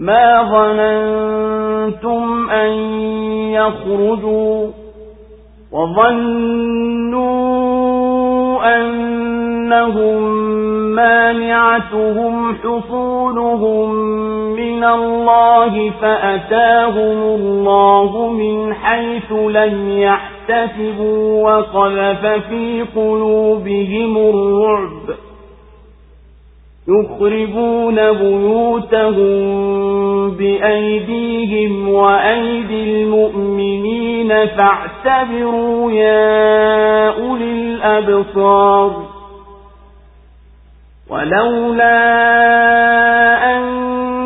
ما ظننتم أن يخرجوا وظنوا أنهم مانعتهم حصولهم من الله فأتاهم الله من حيث لم يحتسبوا وقذف في قلوبهم الرعب يخربون بيوتهم بأيديهم وأيدي المؤمنين فاعتبروا يا أولي الأبصار. ولولا أن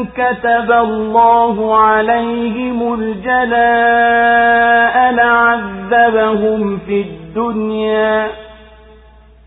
كتب الله عليهم الجلاء لعذبهم في الدنيا.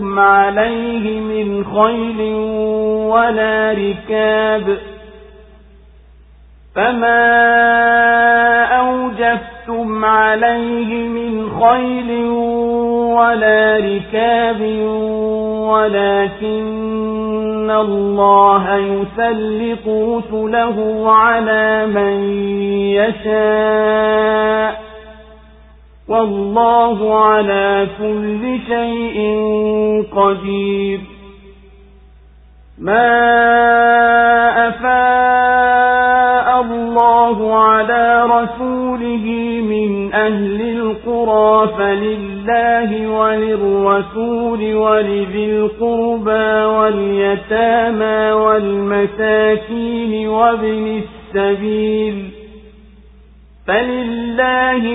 أوجفتم عليه من خيل ولا ركاب فما أوجفتم عليه من خيل ولا ركاب ولكن الله يسلط رسله على من يشاء والله على كل شيء قدير. ما أفاء الله على رسوله من أهل القرى فلله وللرسول ولذي القربى واليتامى والمساكين وابن السبيل. فلله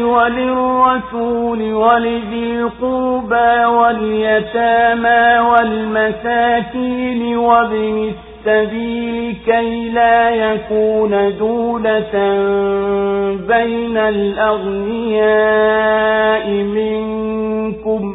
وللرسول ولذي القربى واليتامى والمساكين وابن السبيل كي لا يكون دولة بين الأغنياء منكم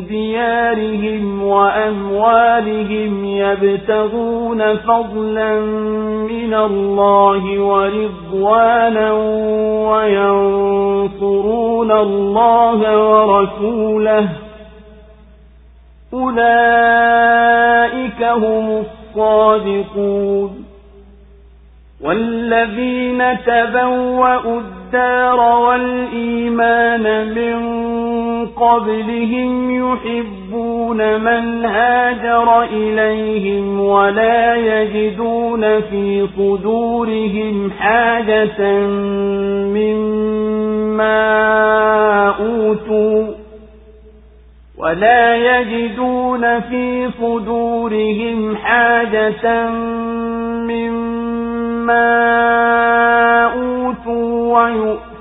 ديارهم وأموالهم يبتغون فضلا من الله ورضوانا وينصرون الله ورسوله. أولئك هم الصادقون. والذين تبوأوا الدار والإيمان من قبلهم يحبون من هاجر إليهم ولا يجدون في صدورهم حاجة مما أوتوا ولا يجدون في صدورهم حاجة مما أوتوا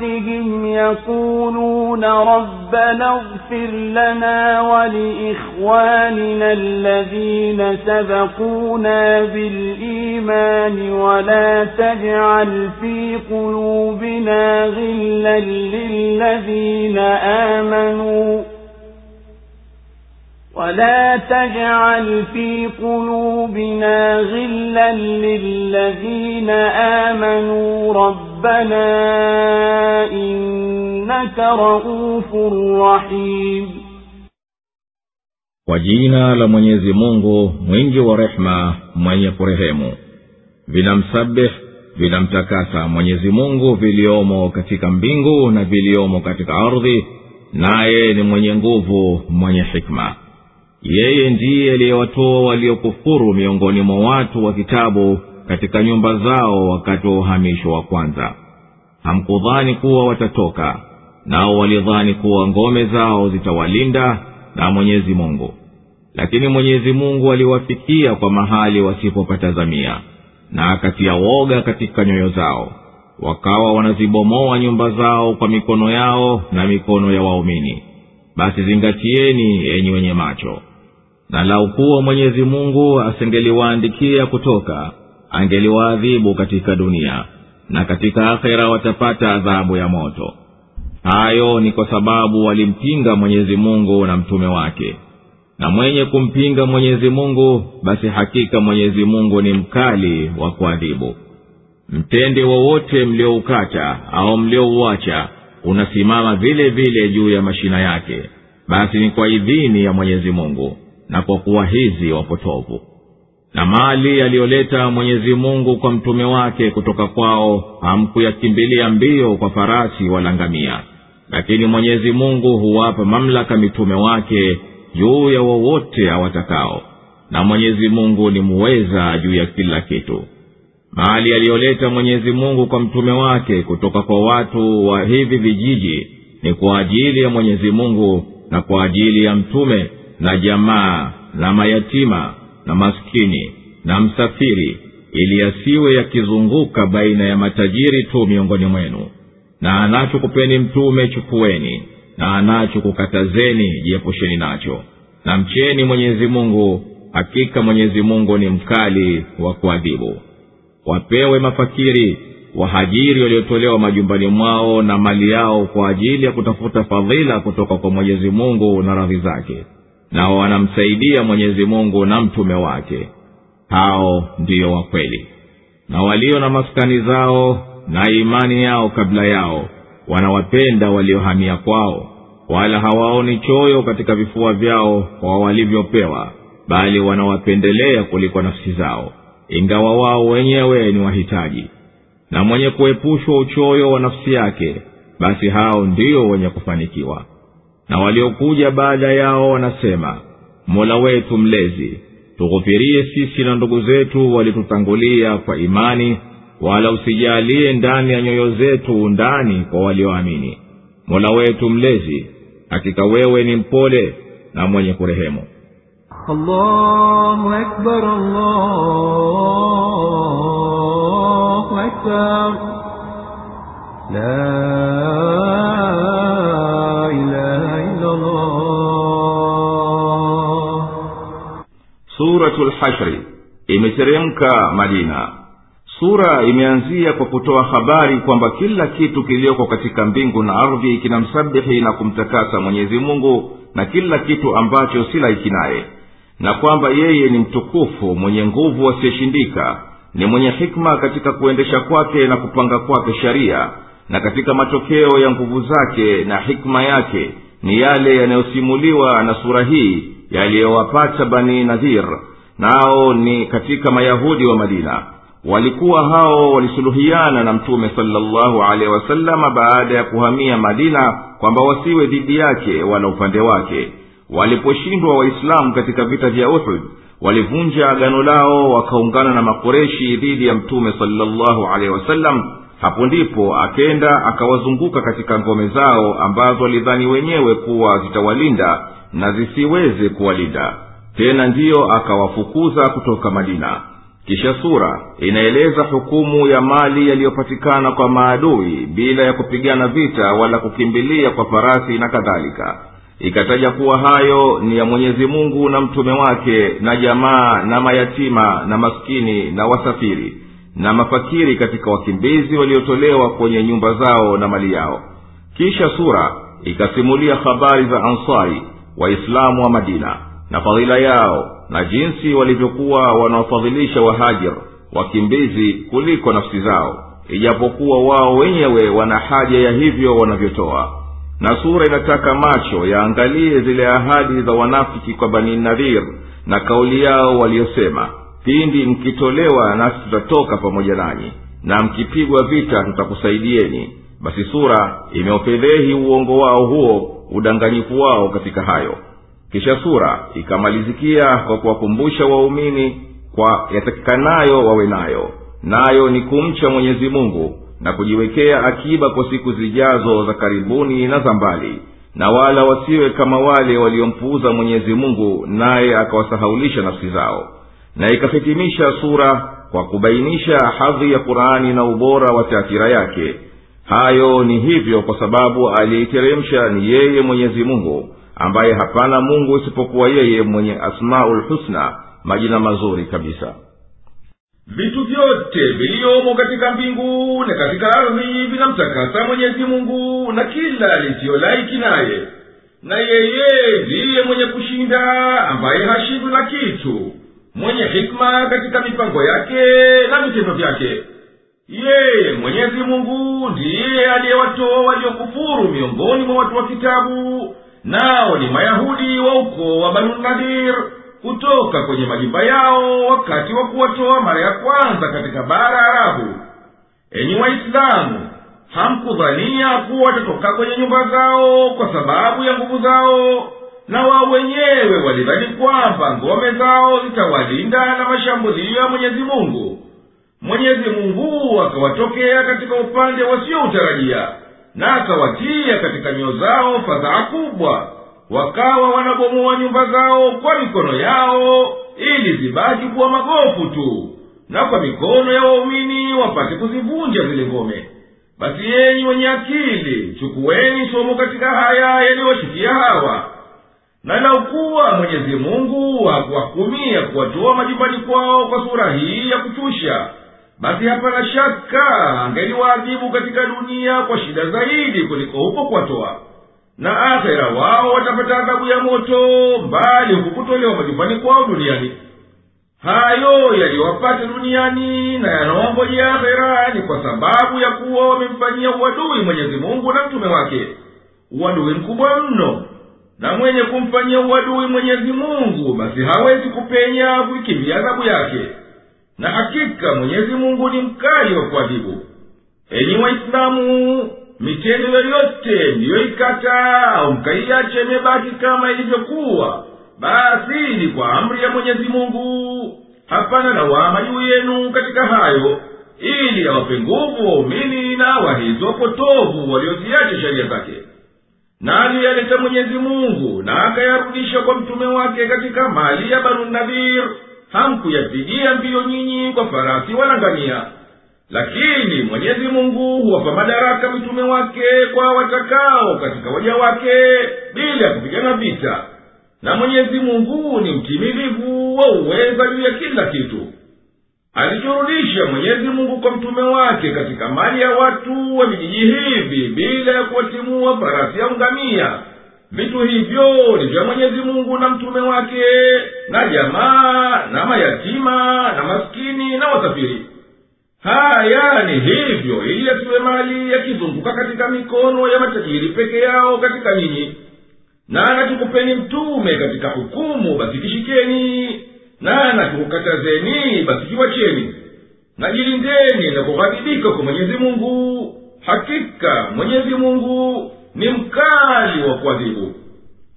بعدهم يقولون ربنا اغفر لنا ولإخواننا الذين سبقونا بالإيمان ولا تجعل في قلوبنا غلا للذين آمنوا ولا تجعل في قلوبنا غلا للذين آمنوا ربنا إنك رؤوف رحيم kwa jina la mwenyezi mungu mwingi wa rehema mwenye kurehemu vinamsabih vinamtakasa mwenyezi mungu viliomo katika mbingu na viliomo katika ardhi naye ni mwenye nguvu mwenye hikma yeye ndiye aliyewatoa waliokufuru miongoni mwa watu wa kitabu katika nyumba zao wakati wa uhamisho wa kwanza. Hamkudhani kuwa watatoka nao walidhani kuwa ngome zao zitawalinda na mwenyezi mungu. Lakini mwenyezi mungu aliwafikia kwa mahali wasipopatazamia na akatia woga katika nyoyo zao. Wakawa wanazibomoa nyumba zao kwa mikono yao na mikono ya waumini. Basi zingatieni enyi wenye macho. Na lau kuwa mwenyezi mungu asingeliwaandikia kutoka angeliwaadhibu katika dunia na katika akhera watapata adhabu ya moto. Hayo ni kwa sababu walimpinga mwenyezi mungu na mtume wake. Na mwenye kumpinga mwenyezi mungu basi hakika mwenyezi mungu ni mkali wa kuadhibu. Mtende wowote mlioukata au mliouacha unasimama vile vile juu ya mashina yake basi ni kwa idhini ya mwenyezi mungu na kwa kuwa hizi wapotovu na mali aliyoleta mwenyezi mungu kwa mtume wake kutoka kwao hamkuyakimbilia mbio kwa farasi wala ngamia. Lakini mwenyezi mungu huwapa mamlaka mitume wake juu ya wowote awatakao. Na mwenyezi mungu ni muweza juu ya kila kitu. Mali aliyoleta mwenyezi mungu kwa mtume wake kutoka kwa watu wa hivi vijiji ni kwa ajili ya mwenyezi mungu na kwa ajili ya mtume na jamaa na mayatima na maskini na msafiri ili yasiwe yakizunguka baina ya matajiri tu miongoni mwenu. Na anachokupeni mtume chukueni na anachokukatazeni jiepusheni nacho. Na mcheni mwenyezi mungu hakika mwenyezi mungu ni mkali wa kuadhibu. Wapewe mafakiri wahajiri waliotolewa majumbani mwao na mali yao kwa ajili ya kutafuta fadhila kutoka kwa mwenyezi mungu na radhi zake nao wanamsaidia mwenyezi mungu na mtume wake. Hao ndiyo wakweli na walio na maskani zao na imani yao kabla yao wanawapenda waliohamia kwao wala hawaoni choyo katika vifua vyao kwa walivyopewa bali wanawapendelea kuliko nafsi zao ingawa wao wenyewe ni wahitaji. Na mwenye kuepushwa uchoyo wa nafsi yake basi hao ndio wenye kufanikiwa na waliokuja baada yao wanasema mola wetu mlezi tughufirie sisi na ndugu zetu walitutangulia kwa imani wala usijalie ndani ya nyoyo zetu undani kwa walioamini wa mola wetu mlezi hakika wewe ni mpole na mwenye kurehemu Allahu akbar, Allahu akbar. La suratu lhashri imeteremka madina. Sura imeanzia kwa kutoa habari kwamba kila kitu kiliyoko katika mbingu na ardhi kinamsabihi na kumtakasa mwenyezi mungu na kila kitu ambacho si naye na kwamba yeye ni mtukufu mwenye nguvu asiyeshindika ni mwenye hikma katika kuendesha kwake na kupanga kwake sharia na katika matokeo ya nguvu zake na hikma yake ni yale yanayosimuliwa na sura hii yaliyowapata bani nadhir nao ni katika mayahudi wa madina. Walikuwa hao walisuluhiana na mtume salllahu alehi wasalama baada ya kuhamia madina kwamba wasiwe dhidi yake wala upande wake. Waliposhindwa waislamu katika vita vya uhud walivunja agano lao wakaungana na makoreshi dhidi ya mtume salllahu alehi wasallam. Hapo ndipo akenda akawazunguka katika ngome zao ambazo walidhani wenyewe kuwa zitawalinda na zisiweze kuwalinda. Tena ndiyo akawafukuza kutoka madina. Kisha sura inaeleza hukumu ya mali yaliyopatikana kwa maadui bila ya kupigana vita wala kukimbilia kwa farasi na kadhalika. Ikataja kuwa hayo ni ya mwenyezi mungu na mtume wake na jamaa na mayatima na maskini na wasafiri na mafakiri katika wakimbizi waliotolewa kwenye nyumba zao na mali yao. Kisha sura ikasimulia habari za ansari waislamu wa madina na fadhila yao na jinsi walivyokuwa wanaofadhilisha wahajir wakimbizi kuliko nafsi zao ijapokuwa wao wenyewe wana haja ya hivyo wanavyotoa. Na sura inataka macho yaangalie zile ahadi za wanafiki kwa bani nadhir na kauli yao waliyosema pindi mkitolewa nasi tutatoka pamoja nanyi na mkipigwa vita tutakusaidieni. Basi sura imeofedhehi uongo wao huo udanganyifu wao katika hayo. Kisha sura ikamalizikia kwa kuwakumbusha waumini kwa yatakikanayo wawe nayo. Nayo ni kumcha mwenyezi mungu na kujiwekea akiba kwa siku zijazo za karibuni na za mbali. Na wala wasiwe kama wale waliompuuza mwenyezi mungu naye akawasahaulisha nafsi zao. Na ikahitimisha sura kwa kubainisha hadhi ya qurani na ubora wa taathira yake hayo ni hivyo kwa sababu aliyeiteremsha ni yeye mwenyezi mungu ambaye hapana mungu isipokuwa yeye mwenye asmaul husna majina mazuri kabisa. Vitu vyote viliyomo katika mbingu na katika ardhi vinamtakasa mwenyezi mungu na kila lisiyolaiki naye. Na yeye ndiye mwenye kushinda ambaye hashindwi na kitu mwenye hikma katika mipango yake na vitendo vyake yeye mwenyezi mungu ndiye aliyewatoa waliokufuru miongoni mwa watu wa kitabu nao ni mayahudi wa ukoo wa banunadhir kutoka kwenye majumba yao wakati wa kuwatoa mara ya kwanza katika bara arabu. Enyi waislamu hamkudhania kuwa watatoka kwenye nyumba zao kwa sababu ya nguvu zao na wao wenyewe walidhani kwamba ngome zao zitawalinda na mashambulio ya mwenyezi mungu mwenyezi mungu akawatokea katika upande wasioutarajia na akawatia katika nyoo zao fadhaa kubwa. Wakawa wanabomoa nyumba zao kwa mikono yao ili zibaki kuwa magofu tu na kwa mikono ya waumini wapate kuzivunja zile ngome. Basi yenyi wenye akili chukuweni somo katika haya yaliyowashikia hawa. Na laukuwa mwenyezi mungu hakuwahukumia kuwatoa majumbani kwao kwa sura hii ya kuchusha basi hapana shaka angeliwaadhibu katika dunia kwa shida zaidi kuliko huko kuwatoa. Na akhera wao watapata adhabu ya moto mbali hukukutolewa majumbani kwao duniani. Hayo yaliwapata duniani na yanaongojea akhera ni kwa sababu ya kuwa wamemfanyia uadui mwenyezi mungu na mtume wake. Uadui mkubwa mno. Na mwenye kumfanyia uadui mwenyezi mungu basi hawezi kupenya kuikimbia adhabu yake na hakika mwenyezi mungu ni mkali wa kuadhibu. Enyi waislamu mitendo yoyote mliyoikata au mkaiache imebaki kama ilivyokuwa basi ni kwa amri ya mwenyezi mungu. Hapana lawama juu yenu katika hayo ili awape nguvu waumini na wahizo potovu walioziacha sheria zake. Na aliyaleta mwenyezi mungu na akayarudisha kwa mtume wake katika mali ya banu hamkuyapigia mbio nyinyi kwa farasi wala ngamia. Lakini mwenyezi mungu huwapa madaraka mitume wake kwa watakao katika waja wake bila ya kupigana vita. Na mwenyezi mungu ni mtimilivu wa uweza juu ya kila kitu. Alichorudisha mwenyezi mungu kwa mtume wake katika mali ya watu wa vijiji hivi bila ya kuwatimua farasi au ngamia. Vitu hivyo ni vya mwenyezi mungu na mtume wake na jamaa na mayatima na maskini na wasafiri. Haya ni hivyo ili yasiwe mali yakizunguka katika mikono ya matajiri peke yao katika nyinyi. Na natukupeni mtume katika hukumu basi kishikeni. Na natukukatazeni basi kiwacheni. Na na kughadhibika kwa mwenyezi mungu. Hakika mwenyezi mungu ni mkali wa kuadhibu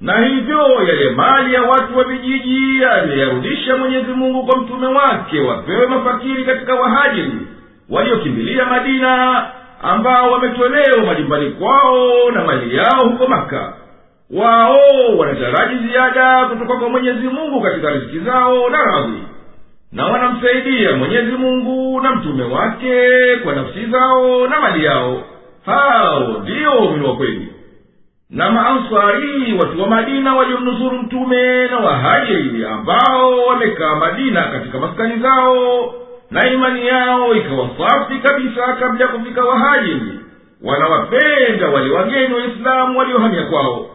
na hivyo yale mali ya watu wa vijiji aliyarudisha mwenyezi mungu kwa mtume wake wapewe mafakiri katika wahajiri waliokimbilia madina ambao wametolewa majumbani kwao na mali yao huko maka wao wanataraji ziada kutoka kwa mwenyezi mungu katika riziki zao na radhi. Na wanamsaidia mwenyezi mungu na mtume wake kwa nafsi zao na mali yao. Hao ndiyo waumini wa kweli na maansari watu wa madina waliomnusuru mtume na wahajiri ambao wamekaa madina katika maskani zao na imani yao ikawa safi kabisa kabla ya kufika wahajiri wanawapenda wale wageni waislamu waliohamia kwao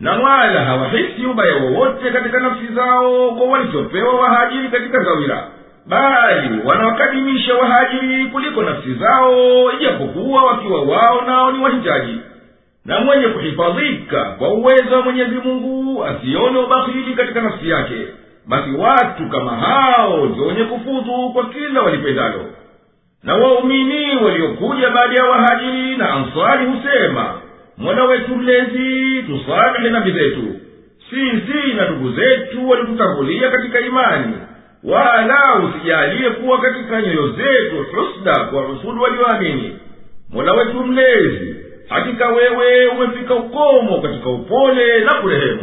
na wala hawahisi ubaya wowote katika nafsi zao kwa walichopewa wahajiri katika zawira bali wanawakadimisha wahajiri kuliko nafsi zao ijapokuwa wakiwa wao nao ni wahitaji na mwenye kuhifadhika kwa uwezo wa mwenyezi mungu asione ubahili katika nafsi yake basi watu kama hao ndio wenye kufudhu kwa kila walipendalo. Na waumini waliokuja baada ya wahajiri na ansari husema mola wetu mlezi tusamehe dhambi zetu. Sisi na ndugu zetu walitutangulia katika imani. Wala usijalie kuwa katika nyoyo zetu husda kwa rusulu walioamini. Mola wetu mlezi hakika wewe umefika ukomo katika upole na kurehemu.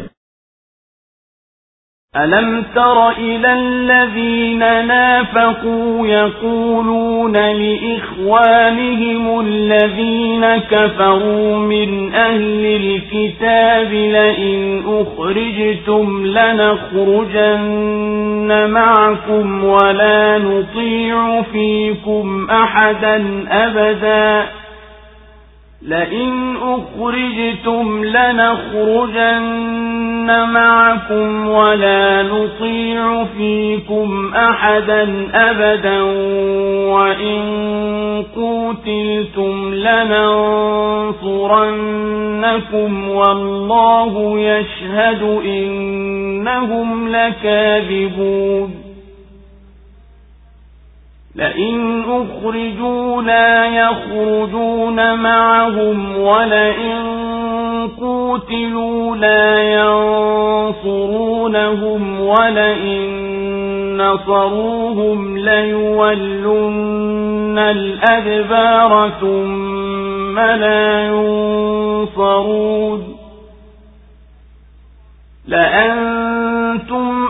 ألم تر إلى الذين نافقوا يقولون لإخوانهم الذين كفروا من أهل الكتاب لئن أخرجتم لنخرجن معكم ولا نطيع فيكم أحدا أبداً لئن أخرجتم لنخرجن معكم ولا نطيع فيكم أحدا أبدا وإن قوتلتم لننصرنكم والله يشهد إنهم لكاذبون لئن أخرجوا لا يخرجون معهم ولئن قوتلوا لا ينصرونهم ولئن نصروهم ليولن الأدبار ثم لا ينصرون. لأنتم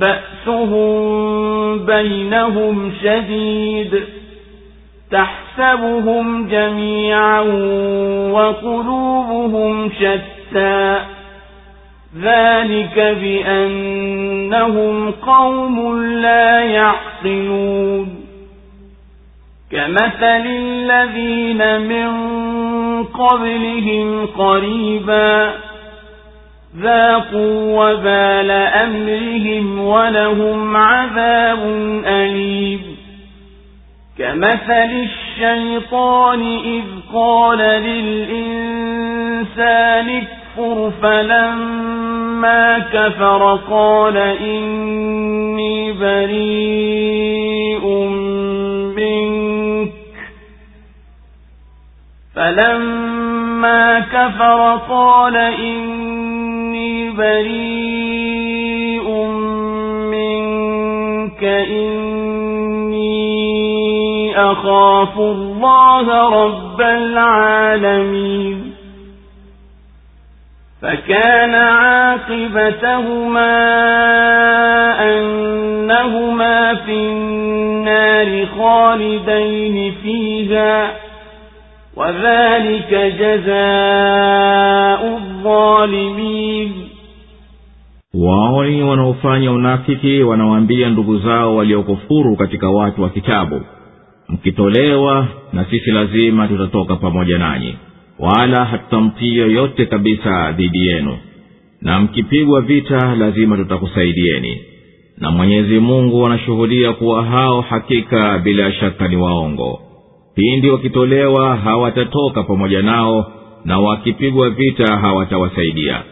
بأسهم بينهم شديد تحسبهم جميعا وقلوبهم شتى ذلك بأنهم قوم لا يعقلون كمثل الذين من قبلهم قريبا ذاقوا وبال أمرهم ولهم عذاب أليم كمثل الشيطان إذ قال للإنسان اكفر فلما كفر قال إني بريء منك فلما كفر قال إني بريء منك. إني أخاف الله رب العالمين. فكان عاقبتهما أنهما في النار خالدين فيها وذلك جزاء الظالمين wao ni wanaofanya unafiki wanawaambia ndugu zao waliokufuru katika watu wa kitabu mkitolewa na sisi lazima tutatoka pamoja nanyi wala hatutamtii yoyote kabisa dhidi yenu na mkipigwa vita lazima tutakusaidieni na mwenyezi mungu anashuhudia kuwa hao hakika bila shaka ni waongo pindi wakitolewa hawatatoka pamoja nao na wakipigwa vita hawatawasaidia.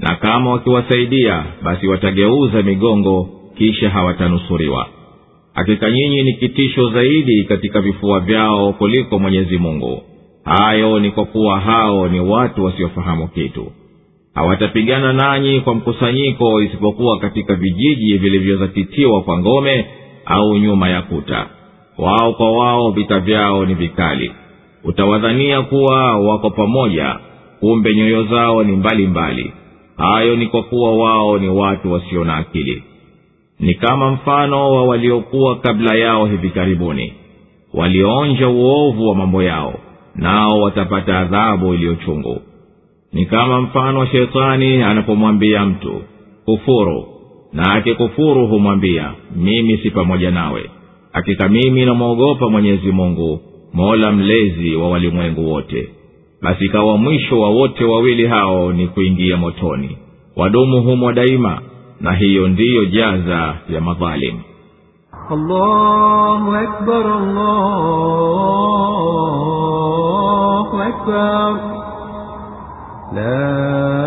Na kama wakiwasaidia basi watageuza migongo kisha hawatanusuriwa hakika nyinyi ni kitisho zaidi katika vifua vyao kuliko mwenyezi mungu. Hayo ni kwa kuwa hao ni watu wasiofahamu kitu. Hawatapigana nanyi kwa mkusanyiko isipokuwa katika vijiji vilivyozatitiwa kwa ngome au nyuma ya kuta. Wao kwa wao vita vyao ni vikali utawadhania kuwa wako pamoja kumbe nyoyo zao ni mbali mbali. Hayo ni kwa kuwa wao ni watu wasio na akili. Ni kama mfano wa waliokuwa kabla yao hivi karibuni. Walioonja uovu wa mambo yao nao watapata adhabu iliyochungu ni kama mfano wa shetani anapomwambia mtu kufuru na akikufuru humwambia mimi si pamoja nawe. Hakika mimi namwogopa mwenyezi mungu mola mlezi wa walimwengu wote. Basi kawa mwisho wa wote wawili hao ni kuingia motoni. Wadumu humo daima na hiyo ndiyo jaza ya madhalimu. La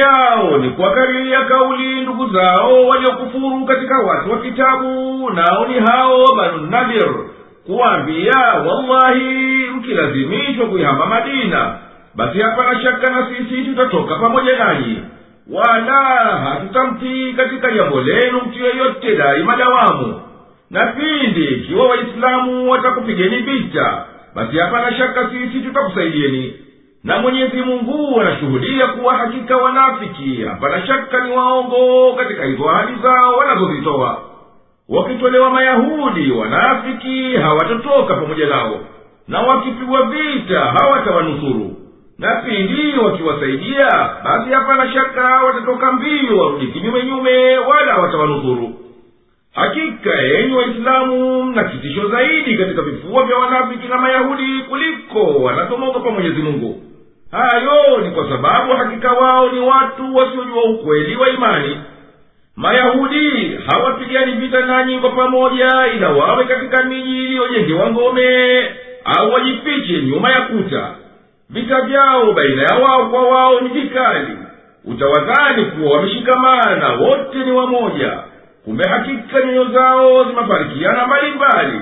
yao ni kuangalia kauli ndugu zao waliokufuru katika watu wa kitabu nao ni hao banu nadir kuwambia wallahi mkilazimishwa kuihama madina basi hapana shaka na sisi tutatoka pamoja nanyi wala hatutamtii katika jambo lenu mtu yeyote daima dawamu. Na pindi ikiwa waislamu watakupigeni vita basi hapana shaka sisi tutakusaidieni na mwenyezi mungu anashuhudia kuwa hakika wanafiki hapana shaka ni waongo katika hizo ahadi zao wanazozitoa. Wakitolewa mayahudi wanafiki hawatatoka pamoja nao na wakipigwa vita hawatawanusuru. Na pindi wakiwasaidia basi hapana shaka watatoka mbio warudi kinyumenyume wala hawatawanusuru. Hakika enyi waislamu mna kitisho zaidi katika vifua vya wanafiki na mayahudi kuliko wanazomwogopa mwenyezi mungu hayo ni kwa sababu hakika wao ni watu wasiojua ukweli wa imani. Mayahudi hawapigani vita nanyi kwa pamoja ila wawe katika miji iliyojengewa ngome au wajifiche nyuma ya kuta. Vita vyao baina ya wao kwa wao ni vikali. Utawadhani kuwa wameshikamana wote ni wamoja. Kumbe hakika nyoyo zao zimafarikiana mbalimbali.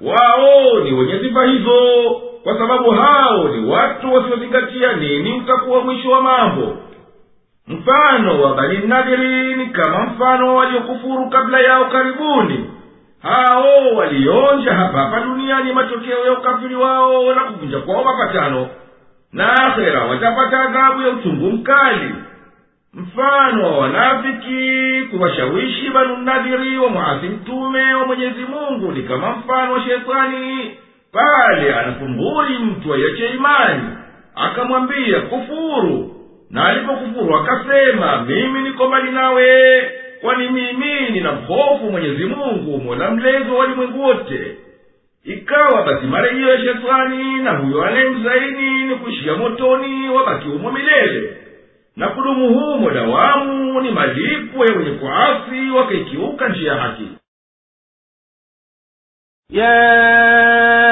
Wao ni wenye sifa hizo kwa sababu hao ni watu wasiozingatia nini utakuwa mwisho wa mambo. Mfano wa bani nadiri ni kama mfano waliokufuru kabla yao karibuni. Hao walionja hapa hapa duniani matokeo ya ukafiri wao na kuvunja kwao mapatano. Na akhera watapata adhabu ya uchungu mkali. Mfano wa wanafiki kuwashawishi banu nadhiri wa mwasi mtume wa mwenyezi mungu ni kama mfano wa shetani pale anapomhuri mtu aiache imani akamwambia kufuru. Na alipokufuru akasema mimi niko mbali nawe kwani mimi ninamhofu mwenyezi mwenyezimungu mola mlezi wa walimwengu wote. Ikawa basi marejeo ya shetani na huyo anayemzaini ni kuishia motoni wabaki umo milele. Na kudumu humo dawamu ni malipo ya wenye kuasi wakaikiuka njia ya haki. Yeah.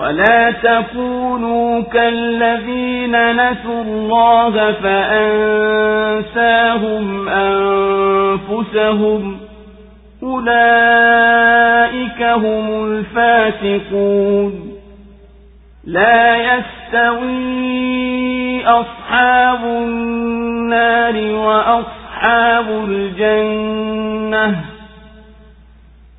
ولا تكونوا كالذين نسوا الله فأنساهم أنفسهم أولئك هم الفاسقون لا يستوي أصحاب النار وأصحاب الجنة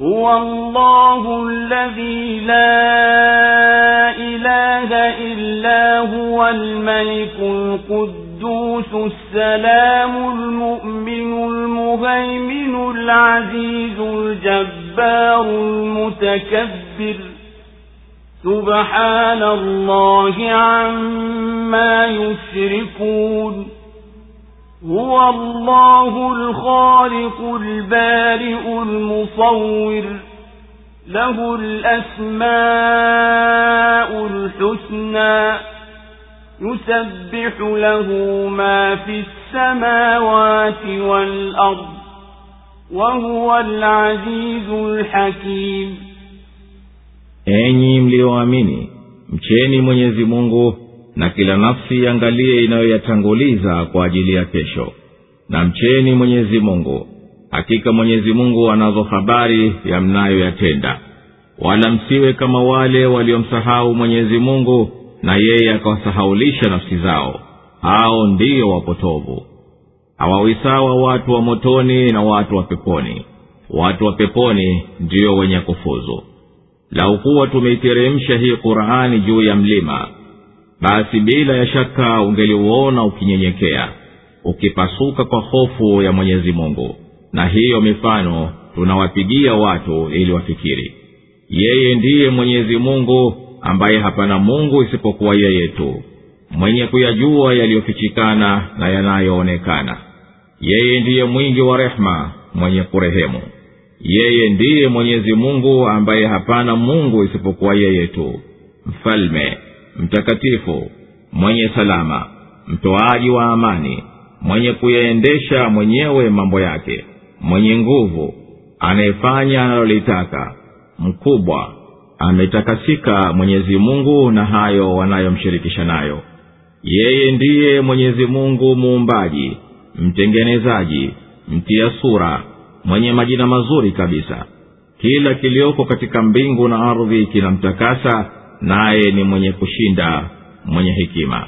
هو الله الذي لا إله إلا هو الملك القدوس السلام المؤمن المهيمن العزيز الجبار المتكبر سبحان الله عما يشركون هو الله الخالق البارئ المصور له الأسماء الحسنى يسبح له ما في السماوات والأرض وهو العزيز الحكيم. Enyi mlioamini mcheni mwenyezi mungu na kila nafsi iangalie inayoyatanguliza kwa ajili ya kesho. Na mcheni mwenyezi mungu. Hakika mwenyezi mungu anazo habari ya mnayoyatenda. Wala msiwe kama wale waliomsahau mwenyezi mungu na yeye akawasahaulisha nafsi zao. Hao ndiyo wapotovu. Hawawisawa watu wa motoni na watu wa peponi. Watu wa peponi ndiyo wenye kufuzu. Lau tumeiteremsha hii qurani juu ya mlima basi bila ya shaka ungeliuona ukinyenyekea ukipasuka kwa hofu ya mwenyezi mungu. Na hiyo mifano tunawapigia watu ili wafikiri. Yeye ndiye mwenyezi mungu ambaye hapana mungu isipokuwa yeye tu mwenye kuyajua yaliyofichikana na yanayoonekana. Yeye ndiye mwingi wa rehema mwenye kurehemu. Yeye ndiye mwenyezi mungu ambaye hapana mungu isipokuwa yeye tu mfalme mtakatifu mwenye salama mtoaji wa amani mwenye kuyaendesha mwenyewe mambo yake mwenye nguvu anayefanya analolitaka mkubwa ametakasika mwenyezi mungu na hayo wanayomshirikisha nayo. Yeye ndiye mwenyezi mungu muumbaji mtengenezaji mtia sura mwenye majina mazuri kabisa. Kila kilioko katika mbingu na ardhi kinamtakasa naye ni mwenye kushinda mwenye hekima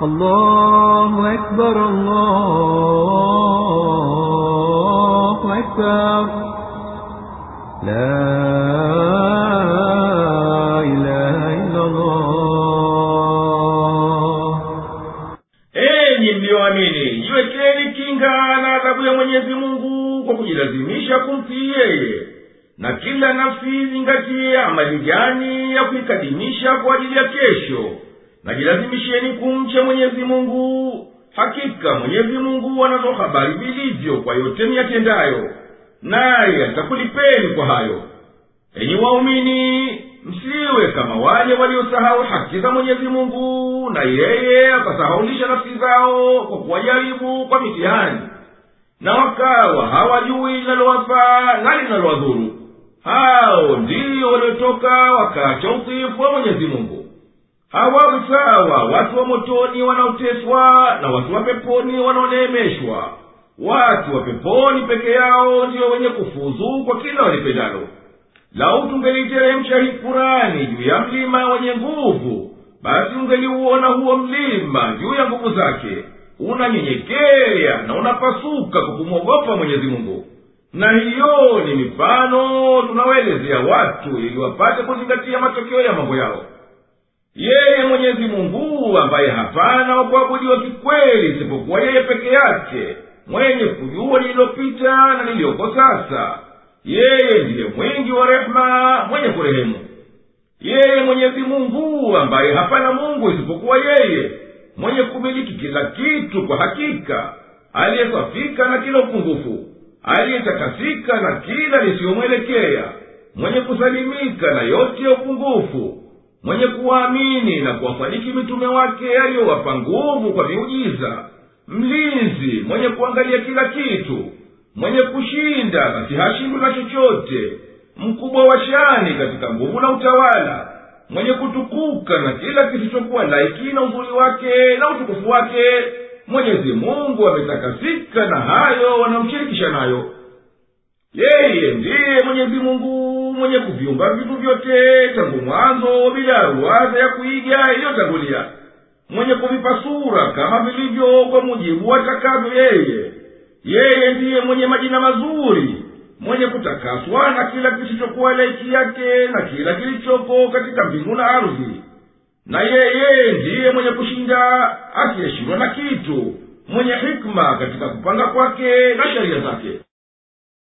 allahu akbar, allahu akbar. La ilaha illallah. Enyi mliyoamini, jiwekeni kinga na adhabu ya Mwenyezi Mungu kwa kujilazimisha kumtii yeye na kila nafsi zingatie amali gani ya kuikadimisha kwa ajili ya kesho. Na jilazimisheni kumcha mwenyezi mungu. Hakika mwenyezi mungu anazo habari vilivyo kwa yote miyatendayo naye atakulipeni kwa hayo. Enyi waumini msiwe kama wale waliosahau haki za mwenyezi mungu na yeye akasahaulisha nafsi zao kwa kuwajaribu kwa mitihani. Na wakawa hawajui linalowafaa na linalowadhuru hao ndiyo waliotoka wakaacha utiifu wa mwenyezi mungu. Hawawi sawa watu wa motoni wanaoteswa na watu wa peponi wanaoneemeshwa. Watu wa peponi peke yao ndiyo wenye kufuzu kwa kila walipendalo. Lau tungeliteremsha hii kurani juu ya mlima wenye nguvu basi ungeliuona huo mlima juu ya nguvu zake. Unanyenyekea na unapasuka kwa kumwogopa mwenyezi mungu na hiyo ni mifano tunawaelezea watu ili wapate kuzingatia matokeo ya mambo yao. Yeye mwenyezi mungu ambaye hapana wakuabudiwa kikweli isipokuwa yeye peke yake mwenye kujua lililopita na liliyoko sasa yeye ndiye mwingi wa rehema mwenye kurehemu. Yeye mwenyezi mungu ambaye hapana mungu isipokuwa yeye mwenye kumiliki kila kitu kwa hakika aliyesafika na kila upungufu aliyetakasika na kila lisiyomwelekea mwenye kusalimika na yote ya upungufu mwenye kuwaamini na kuwasadiki mitume wake aliyowapa nguvu kwa miujiza mlinzi mwenye kuangalia kila kitu mwenye kushinda na hashindwi na chochote mkubwa wa shani katika nguvu na utawala mwenye kutukuka na kila kisichokuwa laiki na uzuri wake na utukufu wake mwenyezi mungu ametakasika na hayo wanamshirikisha nayo. Yeye ndiye mwenyezi mungu mwenye kuviumba vitu vyote tangu mwanzo bila ruwaza ya kuiga iliyotangulia. Mwenye kuvipa sura kama vilivyo kwa mujibu atakavyo yeye. Yeye ndiye mwenye majina mazuri mwenye kutakaswa na kila kisichokuwa laiki yake na kila kilichoko katika mbingu na ardhi na yeye ndiye mwenye kushinda asiyeshindwa na kitu mwenye hikma katika kupanga kwake na sheria zake